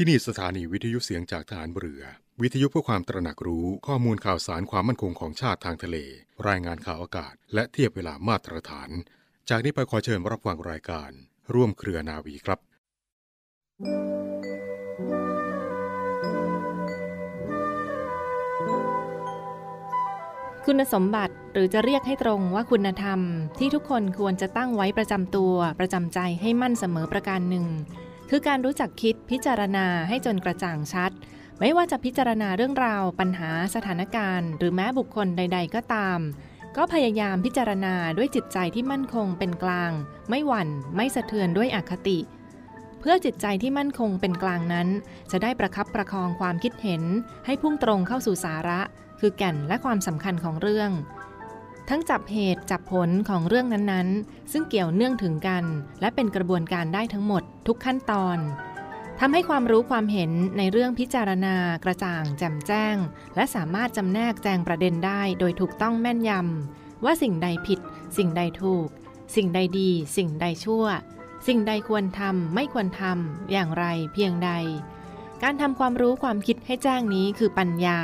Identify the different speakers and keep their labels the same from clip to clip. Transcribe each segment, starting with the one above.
Speaker 1: ที่นี่สถานีวิทยุเสียงจากฐานเรือ วิทยุเพื่อความตระหนักรู้ข้อมูลข่าวสารความมั่นคงของชาติทางทะเล รายงานข่าวอากาศ และเทียบเวลามาตรฐาน จากนี้ไปขอเชิญรับฟังรายการ ร่วมเครือนาวีครับ
Speaker 2: คุณสมบัติหรือจะเรียกให้ตรงว่าคุณธรรม ที่ทุกคนควรจะตั้งไว้ประจำตัวประจำใจให้มั่นเสมอประการหนึ่ง คือการรู้จักคิดพิจารณาให้จนกระจ่างชัด ไม่ว่าจะพิจารณาเรื่องราว ปัญหาสถานการณ์ หรือแม้บุคคลใด ๆ ก็ตาม ก็พยายามพิจารณาด้วยจิตใจที่มั่นคงเป็นกลาง ไม่หวั่น ไม่สะเทือนด้วยอคติ เพื่อจิตใจที่มั่นคงเป็นกลางนั้น จะได้ประคับประคองความคิดเห็น ให้พุ่งตรงเข้าสู่สาระ คือแก่นและความสำคัญของเรื่อง ทั้งจับเหตุจับผลของเรื่องนั้นๆ ซึ่งเกี่ยวเนื่องถึงกัน และเป็นกระบวนการได้ทั้งหมดทุกขั้นตอนทำให้ความรู้ความเห็นในเรื่องพิจารณากระจ่างแจ่มแจ้ง และสามารถจำแนกแจงประเด็นได้โดยถูกต้องแม่นยำว่าสิ่งใดผิด สิ่งใดถูก สิ่งใดดี สิ่งใดชั่ว สิ่งใดควรทำไม่ควรทำอย่างไรเพียงใด การทำความรู้ความคิดให้แจ้งนี้คือปัญญา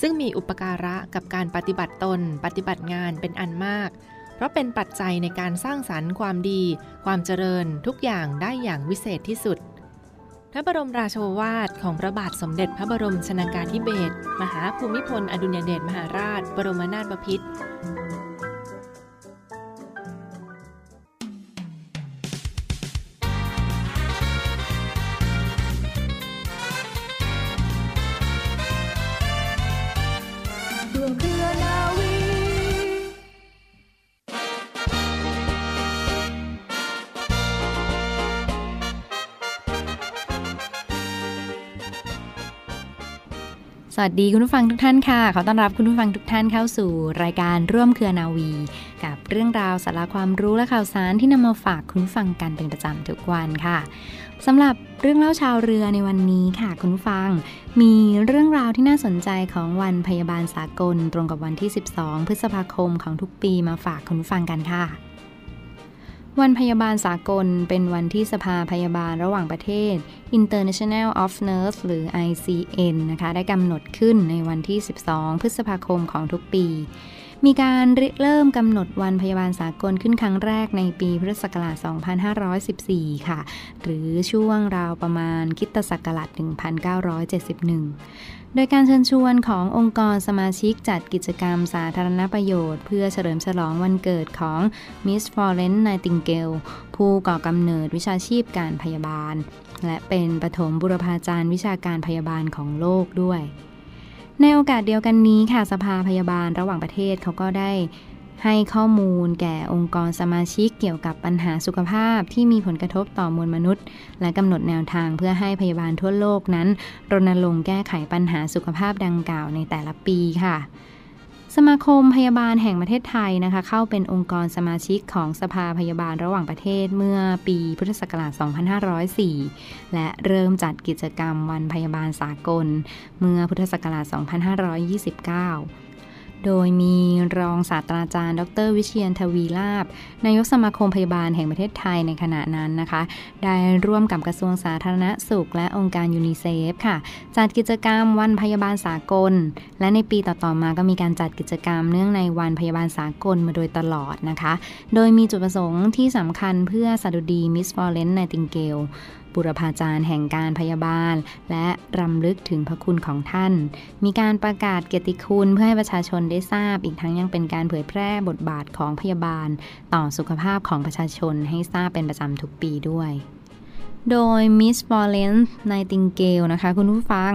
Speaker 2: ซึ่งมีอุปการะกับการปฏิบัติตน ปฏิบัติงานเป็นอันมาก เพราะเป็นปัจจัยในการสร้างสรรค์ความดี ความเจริญทุกอย่างได้อย่างวิเศษที่สุด พระบรมราโชวาทของพระบาทสมเด็จพระบรมชนากาธิเบศรมหาภูมิพล อดุญเดชมหาราช บรมนาถบพิตร
Speaker 3: วั
Speaker 4: สดีคุณผู้ฟังทุกท่านค่ะ ขอต้อนรับคุณผู้ฟังทุกท่านเข้าสู่รายการร่วมเครือนาวี กับเรื่องราวสาระความรู้และข่าวสารที่นำมาฝากคุณผู้ฟังกันเป็นประจำทุกวันค่ะสำหรับเรื่องเล่าชาวเรือในวันนี้ค่ะคุณผู้ฟัง มีเรื่องราวที่น่าสนใจของวันพยาบาลสากล ตรงกับวันที่ 12 พฤษภาคมของทุกปีมาฝากคุณผู้ฟังกันค่ะ วันพยาบาลสากลเป็นวันที่สภาพยาบาลระหว่างประเทศ International of Nurse หรือ ICN นะคะ ได้กำหนดขึ้นในวันที่ 12 พฤษภาคมของทุกปี มีการเริ่มกำหนดวันพยาบาลสากลขึ้นครั้งแรกในปีพุทธศักราช 2514 ค่ะ หรือช่วงราวประมาณคิดศักราช1971 โดยการเชิญชวนขององค์กรสมาชิกจัดกิจกรรมสาธารณประโยชน์ เพื่อเฉลิมฉลองวันเกิดของ Miss Florence Nightingale ผู้ก่อกำเนิดวิชาชีพการพยาบาล และเป็นปฐมบุรพาจารย์วิชาการพยาบาลของโลกด้วย ในโอกาสเดียวกันนี้ค่ะสภาพยาบาลระหว่างประเทศเขาก็ได้ ให้ข้อมูลแก่องค์กรสมาชิกเกี่ยวกับปัญหาสุขภาพที่มีผลกระทบต่อมวลมนุษย์ และกำหนดแนวทางเพื่อให้พยาบาลทั่วโลกนั้น รณรงค์แก้ไขปัญหาสุขภาพดังกล่าวในแต่ละปีค่ะสมาคมพยาบาลแห่งประเทศไทยนะคะ เข้าเป็นองค์กรสมาชิกของสภาพยาบาลระหว่างประเทศเมื่อปีพุทธศักราช 2504 และเริ่มจัดกิจกรรมวันพยาบาลสากล เมื่อพุทธศักราช 2529 โดยมีรองศาสตราจารย์ ดร วิเชียนทวีลาบนายกสมาคมพยาบาลแห่งประเทศไทยในขณะนั้นนะคะ ได้ร่วมกับกระทรวงสาธารณสุข และองค์การยูนิเซฟค่ะ จัดกิจกรรมวันพยาบาลสากล และในปีต่อๆมาก็มีการจัดกิจกรรมเนื่องในวันพยาบาลสากลมาโดยตลอดนะคะ โดยมีจุดประสงค์ที่สำคัญเพื่อสดุดี Miss Florence Nightingale บุรพาจารย์แห่งการพยาบาล และรำลึกถึงพระคุณของท่าน มีการประกาศเกียรติคุณเพื่อให้ประชาชนได้ทราบ อีกทั้งยังเป็นการเผยแพร่บทบาทของพยาบาล ต่อสุขภาพของประชาชนให้ทราบเป็นประจำทุกปีด้วยโดย Miss Florence Nightingale นะคะ คุณผู้ฟัง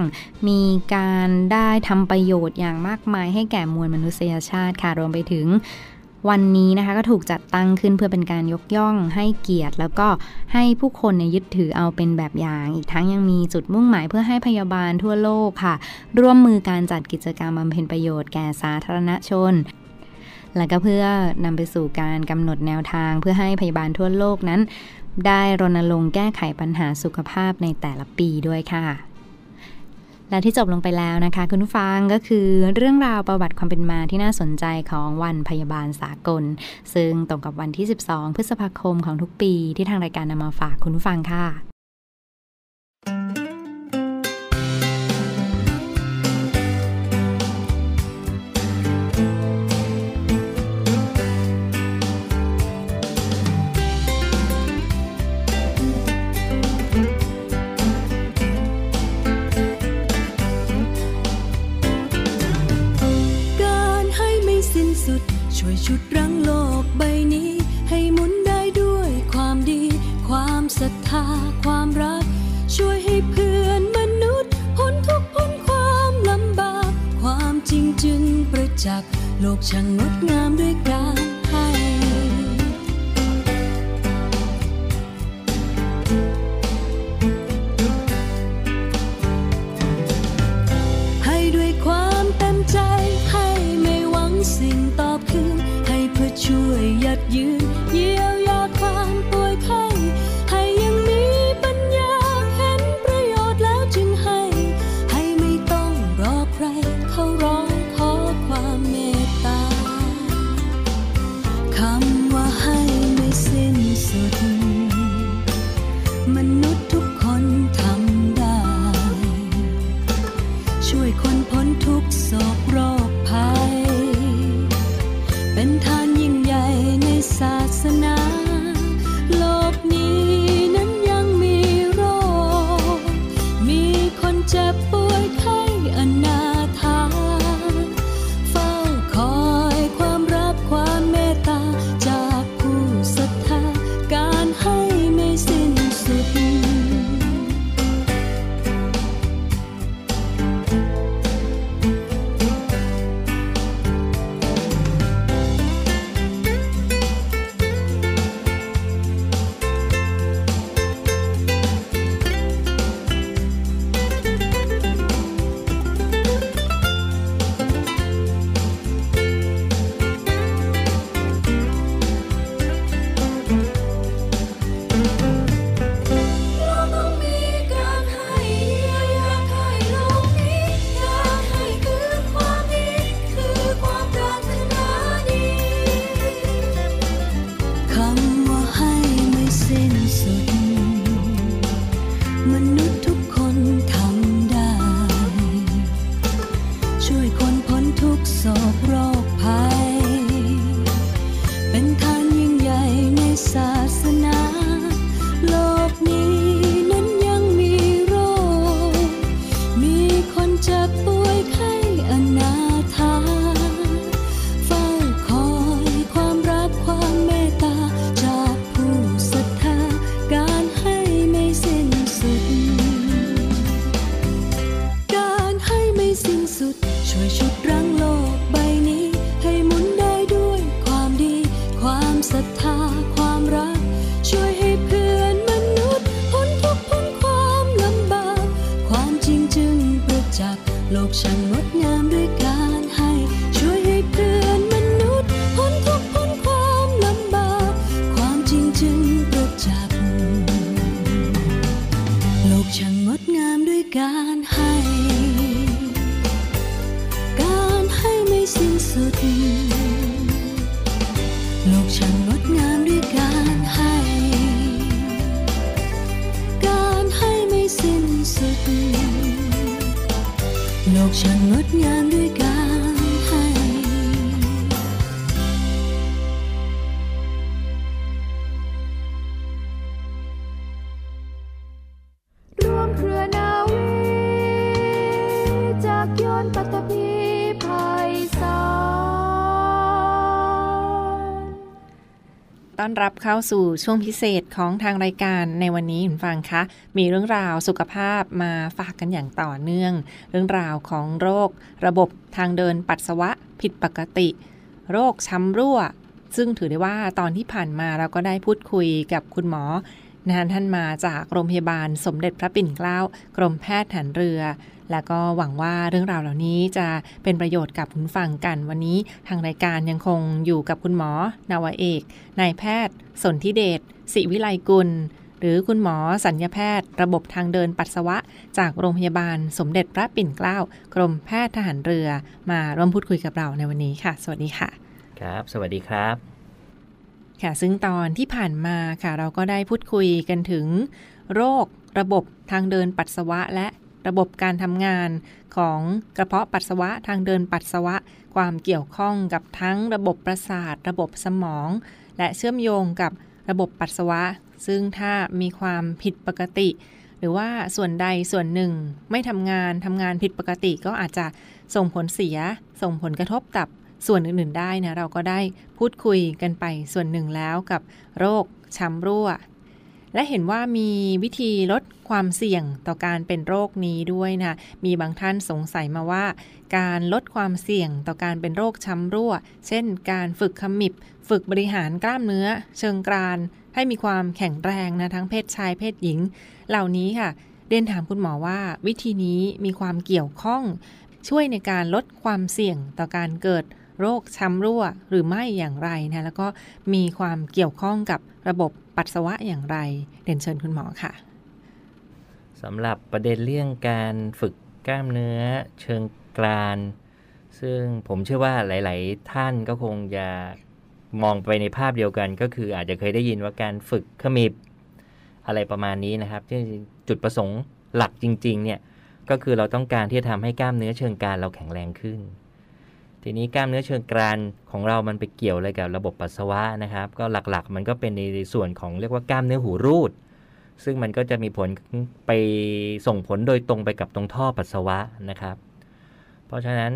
Speaker 4: มีการได้ทำประโยชน์อย่างมากมายให้แก่มวลมนุษยชาติค่ะ รวมไปถึง วันนี้นะคะก็ถูกจัดตั้งขึ้นเพื่อเป็นการยกย่องให้เกียรติ แล้วก็ให้ผู้คนเนี่ยยึดถือเอาเป็นแบบอย่าง อีกทั้งยังมีจุดมุ่งหมายเพื่อให้พยาบาลทั่วโลกค่ะ ร่วมมือการจัดกิจกรรมบำเพ็ญประโยชน์แก่สาธารณชนและก็เพื่อนำไปสู่การกำหนดแนวทางเพื่อให้พยาบาลทั่วโลกนั้น ได้รณรงค์แก้ไขปัญหาสุขภาพในแต่ละปีด้วยค่ะ และที่จบลงไปแล้วนะคะ คุณผู้ฟังก็คือเรื่องราวประวัติความเป็นมาที่น่าสนใจของวันพยาบาลสากล ซึ่งตรงกับวันที่ 12 พฤษภาคมของทุกปีที่ทางรายการนำมาฝากคุณผู้ฟังค่ะ
Speaker 3: จักโลกช่างงดงามด้วยกา ช่วยคนพ้นทุกโศกโร โลกช่างงดงามด้วยการให้ การให้ไม่สิ้นสุด โลกช่างงดงามด้วยการ
Speaker 5: ต้
Speaker 2: อนรับเข้าสู่ช่วงพิเศษของทางรายการในวันนี้คุณฟังคะ มีเรื่องราวสุขภาพมาฝากกันอย่างต่อเนื่อง เรื่องราวของโรค ระบบทางเดินปัสสาวะผิดปกติ โรคช้ำรั่ว ซึ่งถือได้ว่าตอนที่ผ่านมาเราก็ได้พูดคุยกับคุณหมอ นะท่านมาจากโรงพยาบาลสมเด็จพระปิ่นเกล้ากรมแพทย์ฐานเรือ แล้วก็หวังว่าเรื่องราวเหล่านี้จะเป็นประโยชน์กับคุณฟังกัน วันนี้ทางรายการยังคงอยู่กับคุณหมอ นาวเอกนายแพทย์ สนธิเดชศิวิไลกุล หรือคุณหมอสัญญแพทย์ ระบบทางเดินปัสสาวะ จากโรงพยาบาลสมเด็จพระปิ่นเกล้ากรมแพทย์ทหารเรือ มาร่วมพูดคุยกับเราในวันนี้ค่ะ สวัสดีค่ะ
Speaker 6: ครับ สวัสดีครับ
Speaker 2: ค่ะซึ่งตอนที่ผ่านมาค่ะเราก็ได้พูดคุยกันถึง โรคระบบทางเดินปัสสาวะ และระบบการทำงานของกระเพาะปัสสาวะทางเดินปัสสาวะ ความเกี่ยวข้องกับทั้งระบบประสาท ระบบสมอง และเชื่อมโยงกับระบบปัสสาวะ ซึ่งถ้ามีความผิดปกติ หรือว่าส่วนใดส่วนหนึ่งไม่ทำงานทำงานผิดปกติก็อาจจะส่งผลเสีย ส่งผลกระทบกับ ส่วนอื่นๆได้นะเราก็ได้พูดคุยกันไปส่วนหนึ่งแล้วกับโรคช้ำรั่ว และเห็นว่ามีวิธีลดความเสี่ยงต่อการเป็นโรคนี้ด้วยนะมีบางท่านสงสัยมาว่า การลดความเสี่ยงต่อการเป็นโรคช้ำรั่ว เช่น การฝึกขมิบ ฝึกบริหารกล้ามเนื้อ เชิงกรานให้มีความแข็งแรงนะทั้งเพศชายเพศหญิง เหล่านี้ค่ะเรียนถามคุณหมอว่าวิธีนี้มีความเกี่ยวข้อง ช่วยในการลดความเสี่ยงต่อการเกิด โรคช้ำรั่วหรือไม่อย่างไรนะแล้วก็มีความเกี่ยวข้องกับระบบปัสสาวะอย่างไรเรียนเชิญคุณหมอค่ะ
Speaker 6: สำหรับประเด็นเรื่องการฝึกกล้ามเนื้อเชิงกราน ซึ่งผมเชื่อว่าหลาย ๆ ท่านก็คงจะมองไปในภาพเดียวกัน ก็คืออาจจะเคยได้ยินว่าการฝึกขมิบอะไรประมาณนี้นะครับที่จุดประสงค์หลักจริง ๆ เนี่ยก็คือเราต้องการที่จะทำให้กล้ามเนื้อเชิงกรานเราแข็งแรงขึ้น ทีนี้กล้ามเนื้อเชิงกรานของเรามันไปเกี่ยวอะไรกับระบบปัสสาวะนะครับ ก็หลักๆ มันก็เป็นในส่วนของเรียกว่ากล้ามเนื้อหูรูด ซึ่งมันก็จะมีผลไปส่งผลโดยตรงไปกับตรงท่อปัสสาวะนะครับ เพราะฉะนั้น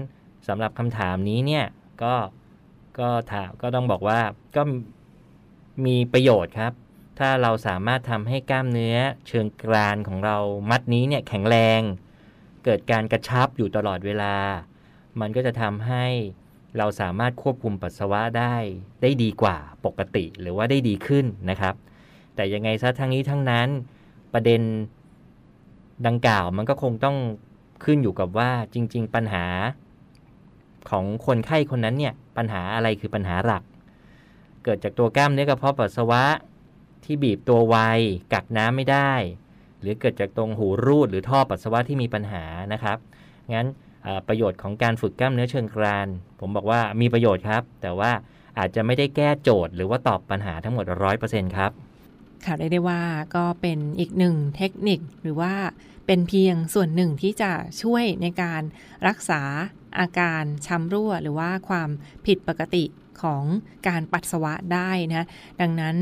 Speaker 6: สำหรับคำถามนี้เนี่ยก็ก็ถามก็ต้องบอกว่าก็มีประโยชน์ครับ ถ้าเราสามารถทำให้กล้ามเนื้อเชิงกรานของเรามัดนี้เนี่ยแข็งแรง เกิดการกระชับอยู่ตลอดเวลา มันก็จะทำให้เราสามารถควบคุมปัสสาวะได้ได้ดีกว่าปกติหรือว่าได้ดีขึ้นนะครับ แต่ยังไงซะทั้งนี้ทั้งนั้นประเด็นดังกล่าวมันก็คงต้องขึ้นอยู่กับว่าจริง ๆ ปัญหาของคนไข้คนนั้นเนี่ยปัญหาอะไรคือปัญหาหลัก เกิดจากตัวกล้ามเนื้อกระเพาะปัสสาวะที่บีบตัวไวกักน้ำไม่ได้ หรือเกิดจากตรงหูรูดหรือท่อปัสสาวะที่มีปัญหานะครับงั้น ประโยชน์ของการฝึกกล้ามเนื้อเชิงกราน ผมบอกว่ามีประโยชน์ครับ แต่ว่าอาจจะไม่ได้แก้โจทย์ หรือว่าตอบปัญหาทั้งหมด 100%ครับ
Speaker 2: ค่ะได้ได้ว่าก็เป็นอีกหนึ่งเทคนิคหรือว่าเป็นเพียงส่วนหนึ่งที่จะช่วยในการรักษาอาการช้ำรั่ว หรือว่าความผิดปกติของการปัสสาวะได้นะดังนั้น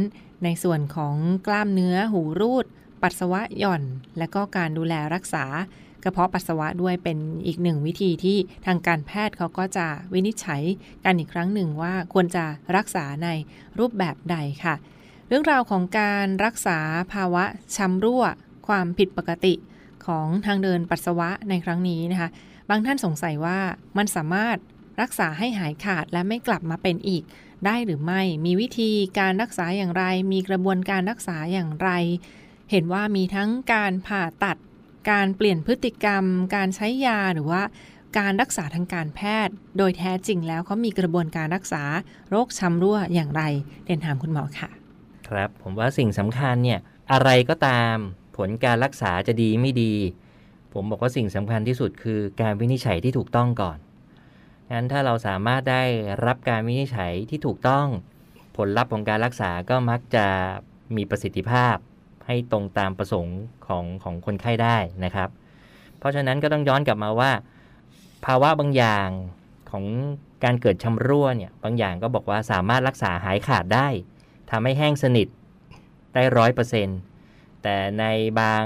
Speaker 2: ในส่วนของกล้ามเนื้อหูรูด ปัสสาวะหย่อน และก็การดูแลรักษา กระเพาะปัสสาวะด้วยเป็นอีกหนึ่งวิธีที่ทางการแพทย์เขาก็จะวินิจฉัยกันอีกครั้งหนึ่งว่าควรจะรักษาในรูปแบบใดค่ะ เรื่องราวของการรักษาภาวะช้ำรั่ว ความผิดปกติของทางเดินปัสสาวะในครั้งนี้นะคะ บางท่านสงสัยว่ามันสามารถรักษาให้หายขาดและไม่กลับมาเป็นอีก ได้หรือไม่ มีวิธีการรักษาอย่างไร มีกระบวนการรักษาอย่างไร เห็นว่ามีทั้งการผ่าตัด การเปลี่ยนพฤติกรรม การใช้ยาหรือว่าการรักษาทางการแพทย์ โดยแท้จริงแล้วเขามีกระบวนการรักษาโรคช้ำรั่วอย่างไรเรียนถามคุณหมอค่ะ
Speaker 6: ครับผมว่าสิ่งสำคัญเนี่ยอะไรก็ตามผลการรักษาจะดีไม่ดี ผมบอกว่าสิ่งสำคัญที่สุดคือการวินิจฉัยที่ถูกต้องก่อนงั้นถ้าเราสามารถได้รับการวินิจฉัยที่ถูกต้อง ผลลัพธ์ของการรักษาก็มักจะมีประสิทธิภาพ ให้ตรงตามประสงค์ของของคนไข้ได้นะครับ เพราะฉะนั้นก็ต้องย้อนกลับมาว่า ภาวะบางอย่างของการเกิดชำรั่วเนี่ยบางอย่างก็บอกว่าสามารถรักษาหายขาดได้ทำให้แห้งสนิทได้ร้อยเปอร์เซ็นต์แต่ในบาง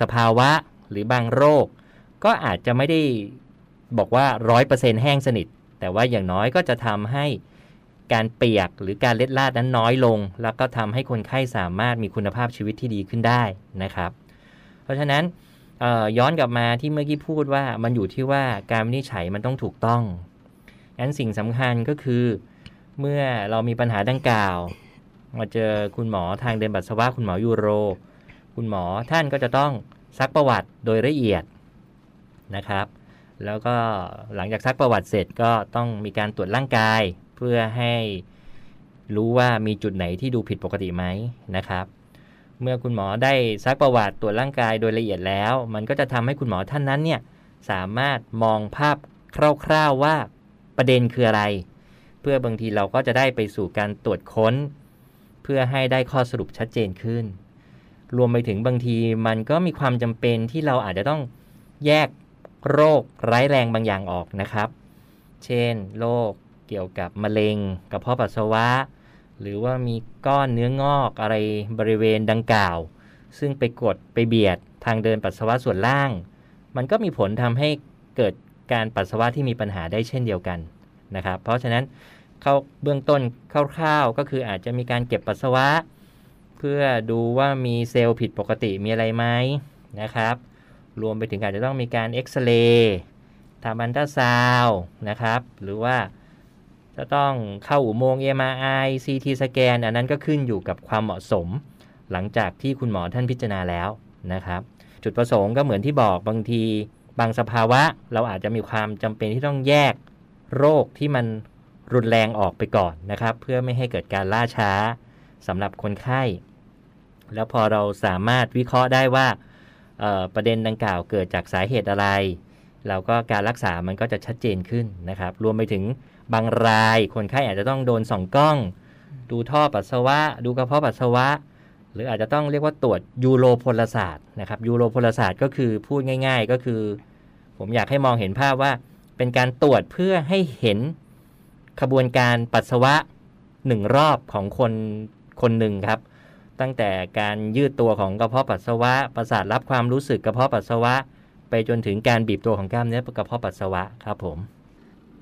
Speaker 6: สภาวะหรือบางโรค ก็อาจจะไม่ได้บอกว่าร้อยเปอร์เซ็นต์แห้งสนิท แต่ว่าอย่างน้อยก็จะทำให้ การเปียกหรือการเล็ดลาดนั้นน้อยลง แล้วก็ทำให้คนไข้สามารถมีคุณภาพชีวิตที่ดีขึ้นได้นะครับ เพราะฉะนั้นย้อนกลับมาที่เมื่อกี้พูดว่ามันอยู่ที่ว่าการวินิจฉัยมันต้องถูกต้องงั้นสิ่งสำคัญก็คือ เมื่อเรามีปัญหาดังกล่าว มาเจอคุณหมอทางเดินปัสสาวะคุณหมอยูโร คุณหมอท่านก็จะต้องซักประวัติโดยละเอียดนะครับ แล้วก็หลังจากซักประวัติเสร็จก็ต้องมีการตรวจร่างกาย เพื่อให้รู้ว่ามีจุดไหนที่ดูผิดปกติไหมนะครับ เมื่อคุณหมอได้ซักประวัติตรวจร่างกายโดยละเอียดแล้ว มันก็จะทำให้คุณหมอท่านนั้นเนี่ยสามารถมองภาพคร่าวๆว่าประเด็นคืออะไร เพื่อบางทีเราก็จะได้ไปสู่การตรวจค้น เพื่อให้ได้ข้อสรุปชัดเจนขึ้น รวมไปถึงบางทีมันก็มีความจำเป็นที่เราอาจจะต้องแยกโรคร้ายแรงบางอย่างออกนะครับ เช่น โรค เกี่ยวกับมะเร็งกระเพาะปัสสาวะ หรือว่ามีก้อนเนื้องอกอะไรบริเวณดังกล่าว ซึ่งไปกดไปเบียดทางเดินปัสสาวะส่วนล่าง มันก็มีผลทำให้เกิดการปัสสาวะที่มีปัญหาได้เช่นเดียวกันนะครับ เพราะฉะนั้นเข้าเบื้องต้นคร่าวๆก็คืออาจจะมีการเก็บปัสสาวะ เพื่อดูว่ามีเซลล์ผิดปกติมีอะไรไหมนะครับ รวมไปถึงอาจจะต้องมีการเอ็กซเรย์ทำอันตราซาวนะครับ หรือว่า จะต้องเข้าอุโมงค์ MRI CT สแกนอันนั้นก็ขึ้นอยู่กับความเหมาะสม หลังจากที่คุณหมอท่านพิจารณาแล้วนะครับ จุดประสงค์ก็เหมือนที่บอกบางทีบางสภาวะเราอาจจะมีความจำเป็นที่ต้องแยกโรคที่มันรุนแรงออกไปก่อนนะครับ เพื่อไม่ให้เกิดการล่าช้าสำหรับคนไข้ แล้วพอเราสามารถวิเคราะห์ได้ว่าประเด็นดังกล่าวเกิดจากสาเหตุอะไร เราก็การรักษามันก็จะชัดเจนขึ้นนะครับ รวมไปถึง บางรายคนไข้อาจจะต้องโดนส่องกล้อง ดูท่อปัสสาวะ ดูกระเพาะปัสสาวะ หรืออาจจะต้องเรียกว่าตรวจยูโรพลศาสตร์นะครับยูโรพลศาสตร์ก็คือพูดง่าย ๆ ก็คือ ผมอยากให้มองเห็นภาพว่า เป็นการตรวจเพื่อให้เห็นขบวนการปัสสาวะหนึ่งรอบของคนคนหนึ่งครับ ตั้งแต่การยืดตัวของกระเพาะปัสสาวะ ประสาทรับความรู้สึกกระเพาะปัสสาวะ ไปจนถึงการบีบตัวของกล้ามเนื้อกระเพาะปัสสาวะครับผม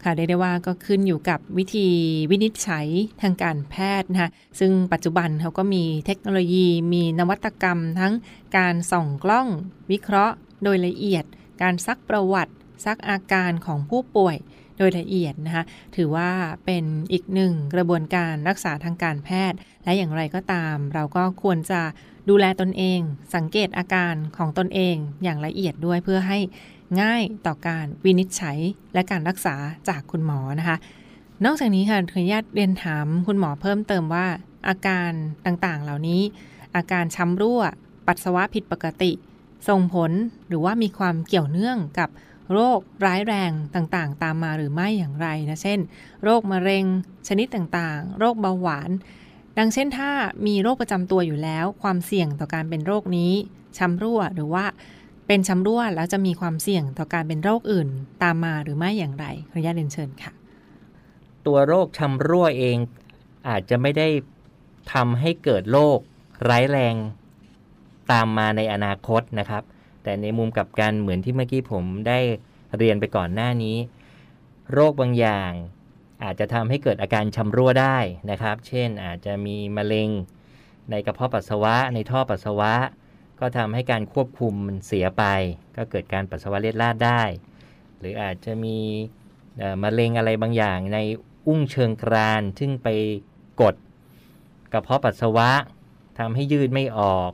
Speaker 2: ค่ะเรียกได้ว่าก็ขึ้นอยู่กับวิธีวินิจฉัยทางการแพทย์นะคะซึ่งปัจจุบันเขาก็มีเทคโนโลยี มีนวัตกรรมทั้งการส่องกล้อง วิเคราะห์ โดยละเอียด การซักประวัติ ซักอาการของผู้ป่วยโดยละเอียดนะคะถือว่าเป็นอีกหนึ่งกระบวนการรักษาทางการแพทย์ และอย่างไรก็ตาม เราก็ควรจะดูแลตนเอง สังเกตอาการของตนเองอย่างละเอียดด้วยเพื่อให้ ง่ายต่อการวินิจฉัยและการรักษาจากคุณหมอนะคะ นอกจากนี้ค่ะขออนุญาตเรียนถามคุณหมอเพิ่มเติมว่า อาการต่างๆเหล่านี้ อาการช้ำรั่ว ปัสสาวะผิดปกติ ส่งผลหรือว่ามีความเกี่ยวเนื่องกับโรคร้ายแรงต่างๆ ตามมาหรือไม่อย่างไรนะ เช่น โรคมะเร็งชนิดต่างๆ โรคเบาหวาน ดังเช่นถ้ามีโรคประจำตัวอยู่แล้ว ความเสี่ยงต่อการเป็นโรคนี้ช้ำรั่วหรือว่า เป็นช้ำรั่วแล้วจะมีความเสี่ยงต่อการเป็นโรคอื่นตามมาหรือไม่อย่างไรขออนุญาตเรียนเชิญค่ะ
Speaker 6: ตัวโรคช้ำรั่วเองอาจจะไม่ได้ทำให้เกิดโรคร้ายแรงตามมาในอนาคตนะครับ แต่ในมุมกับกันเหมือนที่เมื่อกี้ผมได้เรียนไปก่อนหน้านี้ โรคบางอย่างอาจจะทำให้เกิดอาการช้ำรั่วได้นะครับ เช่นอาจจะมีมะเร็งในกระเพาะปัสสาวะในท่อปัสสาวะ ก็ทำให้การควบคุมมันเสียไป ก็เกิดการปัสสาวะเลียดลาดได้ หรืออาจจะมีมะเร็งอะไรบางอย่างในอุ้งเชิงกราน ซึ่งไปกดกระเพาะปัสสาวะทำให้ยืดไม่ออก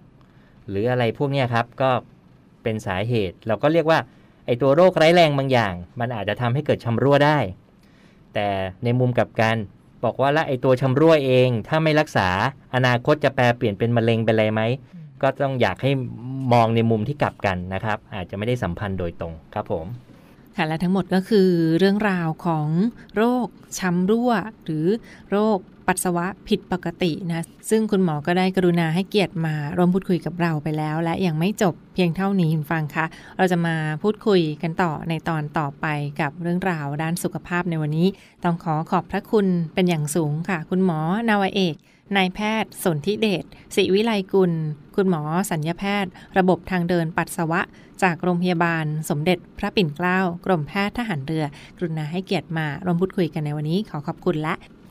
Speaker 6: หรืออะไรพวกนี้ครับก็เป็นสาเหตุ เราก็เรียกว่าไอตัวโรคร้ายแรงบางอย่าง มันอาจจะทำให้เกิดชำรั่วได้ แต่ในมุมกลับกันบอกว่าล้วไอตัวชำรั่วเอง ถ้าไม่รักษาอนาคตจะแปลเปลี่ยนเป็นมะเร็งเป็นอะไรไหม ก็ต้องอยากให้มองในมุมที่กลับกันนะครับ อาจจะไม่ได้สัมพันธ์โดยตรงครับผม
Speaker 2: ค่ะและทั้งหมดก็คือเรื่องราวของโรคช้ำรั่ว หรือโรค ปัสสาวะผิดปกตินะซึ่งคุณหมอก็ได้กรุณาให้เกียรติมาร่วมพูดคุยกับเราไปแล้ว และยังไม่จบเพียงเท่านี้คุณฟังคะเราจะมาพูดคุยกันต่อในตอนต่อไปกับเรื่องราวด้านสุขภาพในวันนี้ ต้องขอขอบพระคุณเป็นอย่างสูงค่ะ คุณหมอนาวเอกนายแพทย์สนธิเดชศิวิไลกุล คุณหมอสัญญาแพทย์ ระบบทางเดินปัสสาวะ จากโรงพยาบาลสมเด็จพระปิ่นเกล้า กรมแพทย์ทหารเรือ กรุณาให้เกียรติมาร่วมพูดคุยกันในวันนี้ขอขอบคุณและ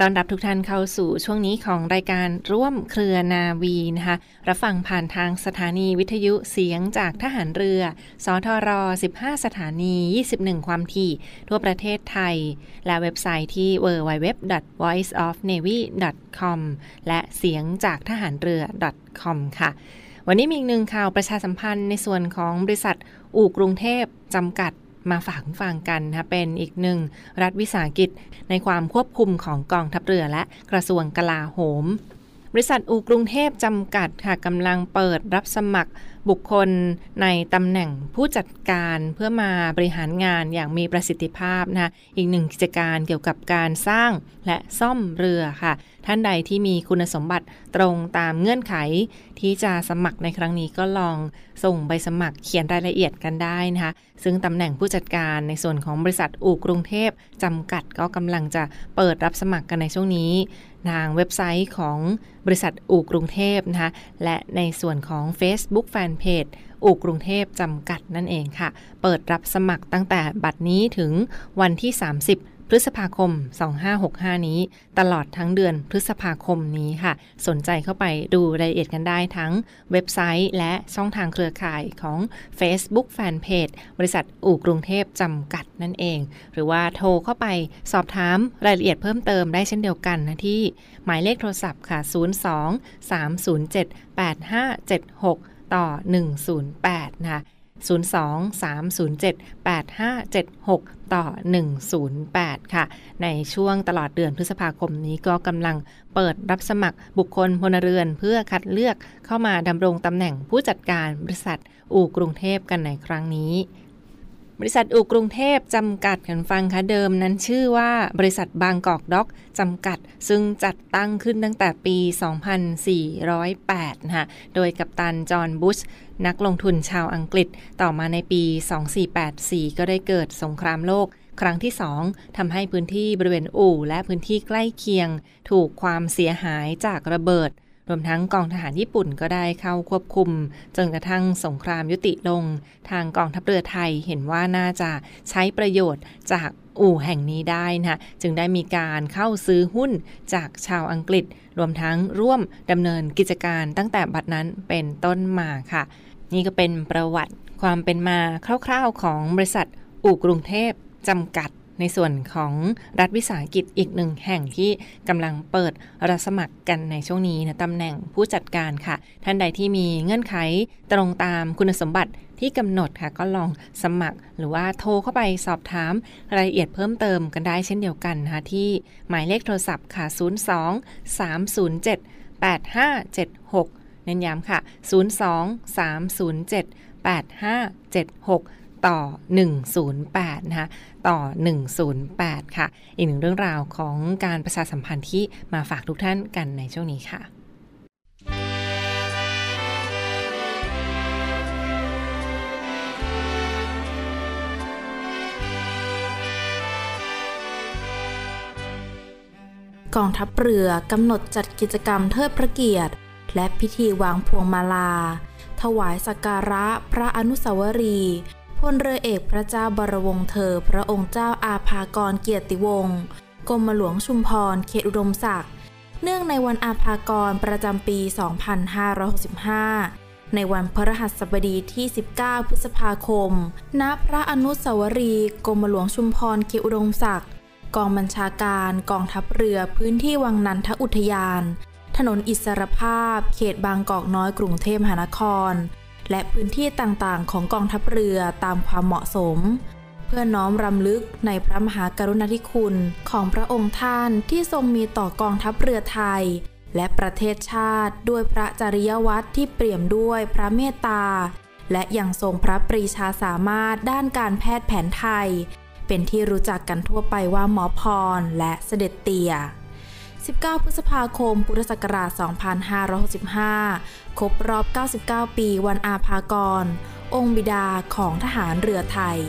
Speaker 2: ต้อนรับทุกท่านเข้าสู่ช่วงนี้ของรายการร่วมเครือนาวีนะคะ รับฟังผ่านทางสถานีวิทยุเสียงจากทหารเรือ สทร 15 สถานี 21 ความถี่ ทั่วประเทศไทย และเว็บไซต์ที่ www.voiceofnavy.com และเสียงจากทหารเรือ .com ค่ะ วันนี้มีอีกหนึ่งข่าวประชาสัมพันธ์ในส่วนของบริษัทอู่กรุงเทพจำกัด มาฝากฟังกันนะเป็นอีกหนึ่งรัฐวิสาหกิจในความควบคุมของกองทัพเรือและกระทรวงกลาโหม บริษัทอูกรุงเทพจำกัดค่ะกำลังเปิดรับสมัครบุคคลในตำแหน่งผู้จัดการเพื่อมาบริหารงานอย่างมีประสิทธิภาพนะอีกหนึ่งกิจการเกี่ยวกับการสร้างและซ่อมเรือค่ะ ท่านใดที่มีคุณสมบัติตรงตามเงื่อนไข ที่จะสมัครในครั้งนี้ก็ลองส่งใบสมัครเขียนรายละเอียดกันได้นะคะ ซึ่งตำแหน่งผู้จัดการในส่วนของบริษัทอู่กรุงเทพจำกัดก็กำลังจะเปิดรับสมัครกันในช่วงนี้ ทางเว็บไซต์ของบริษัทอู่กรุงเทพนะคะและในส่วนของ Facebook Fanpage อู่กรุงเทพจำกัดนั่นเองค่ะ เปิดรับสมัครตั้งแต่บัดนี้ถึงวันที่ 30 พฤษภาคม 2565 นี้ ตลอดทั้งเดือนพฤษภาคมนี้ค่ะ สนใจเข้าไปดูรายละเอียดกันได้ทั้งเว็บไซต์ และช่องทางเครือข่ายของ Facebook Fanpage บริษัทอู่กรุงเทพจำกัดนั่นเอง หรือว่าโทรเข้าไปสอบถามรายละเอียดเพิ่มเติมได้เช่นเดียวกันนะที่หมายเลขโทรศัพท์ค่ะ 02 307 8576 ต่อ 108 นะคะ 02-307-8576 ต่อ 108 ค่ะ ในช่วงตลอดเดือนพฤษภาคมนี้ก็กำลังเปิดรับสมัครบุคคลพลเรือนเพื่อคัดเลือกเข้ามาดำรงตำแหน่งผู้จัดการบริษัทอู่กรุงเทพกันในครั้งนี้ บริษัทอู่กรุงเทพจำกัดกันฟังคะเดิมนั้นชื่อว่าบริษัทบางกอกด็อกจำกัด ซึ่งจัดตั้งขึ้นตั้งแต่ปี 2408 นะคะโดยกัปตันจอห์นบุชนักลงทุนชาวอังกฤษต่อมาในปี 2484 ก็ได้เกิดสงครามโลกครั้งที่ 2ทำให้พื้นที่บริเวณอู่ และพื้นที่ใกล้เคียง ถูกความเสียหายจากระเบิด รวมทั้งกองทหารญี่ปุ่นก็ได้เข้าควบคุม จนกระทั่งสงครามยุติลง ทางกองทัพเรือไทยเห็นว่าน่าจะใช้ประโยชน์จากอู่แห่งนี้ได้นะจึงได้มีการเข้าซื้อหุ้นจากชาวอังกฤษ รวมทั้งร่วมดำเนินกิจการตั้งแต่บัดนั้นเป็นต้นมาค่ะ นี่ก็เป็นประวัติความเป็นมาคร่าวๆของบริษัทอู่กรุงเทพจำกัด ในส่วนของรัฐวิสาหกิจอีกหนึ่งแห่งที่กำลังเปิดรับสมัครกันในช่วงนี้นะตำแหน่งผู้จัดการค่ะ ท่านใดที่มีเงื่อนไขตรงตามคุณสมบัติที่กำหนดค่ะก็ลองสมัครหรือว่าโทรเข้าไปสอบถามรายละเอียดเพิ่มเติมกันได้เช่นเดียวกันนะคะที่หมายเลขโทรศัพท์ค่ะ 02 307 8576 เน้นย้ำค่ะ 02 307 8576 ต่อ 108 นะคะต่อ 108 ค่ะ อีกหนึ่งเรื่องราวของการประชาสัมพันธ์ที่มาฝากทุกท่านกันในช่วงนี้ค่ะ
Speaker 7: กองทัพเรือกำหนดจัดกิจกรรมเทิดพระเกียรติ และพิธีวางพวงมาลา ถวายสักการะพระอนุสาวรีย์ พลเรือเอกพระเจ้าบรวงศ์เธอ พระองค์เจ้าอาภากรเกียรติวงศ์กรมหลวงชุมพร เขตอุดมศักดิ์ เนื่องในวันอาภากรประจำปี 2565 ในวันพฤหัสบดีที่ 19 พฤษภาคม ณ พระอนุสาวรีย์กรมหลวงชุมพร เขตอุดมศักดิ์ กองบัญชาการกองทัพเรือพื้นที่วังนันทอุทยาน ถนนอิสรภาพ เขตบางกอกน้อยกรุงเทพมหานคร และพื้นที่ต่างๆ ของกองทัพเรือตามความเหมาะสม เพื่อน้อมรำลึกในพระมหากรุณาธิคุณของพระองค์ท่านที่ทรงมีต่อกองทัพเรือไทย และประเทศชาติด้วยพระจริยวัตรที่เปี่ยมด้วยพระเมตตา และยังทรงพระปรีชาสามารถด้านการแพทย์แผนไทย เป็นที่รู้จักกันทั่วไปว่าหมอพรและเสด็จเตี่ย 19 พฤษภาคม พุทธศักราช 2565 ครบรอบ 99 ปีวันอาภากร องค์บิดาของทหารเรือไทย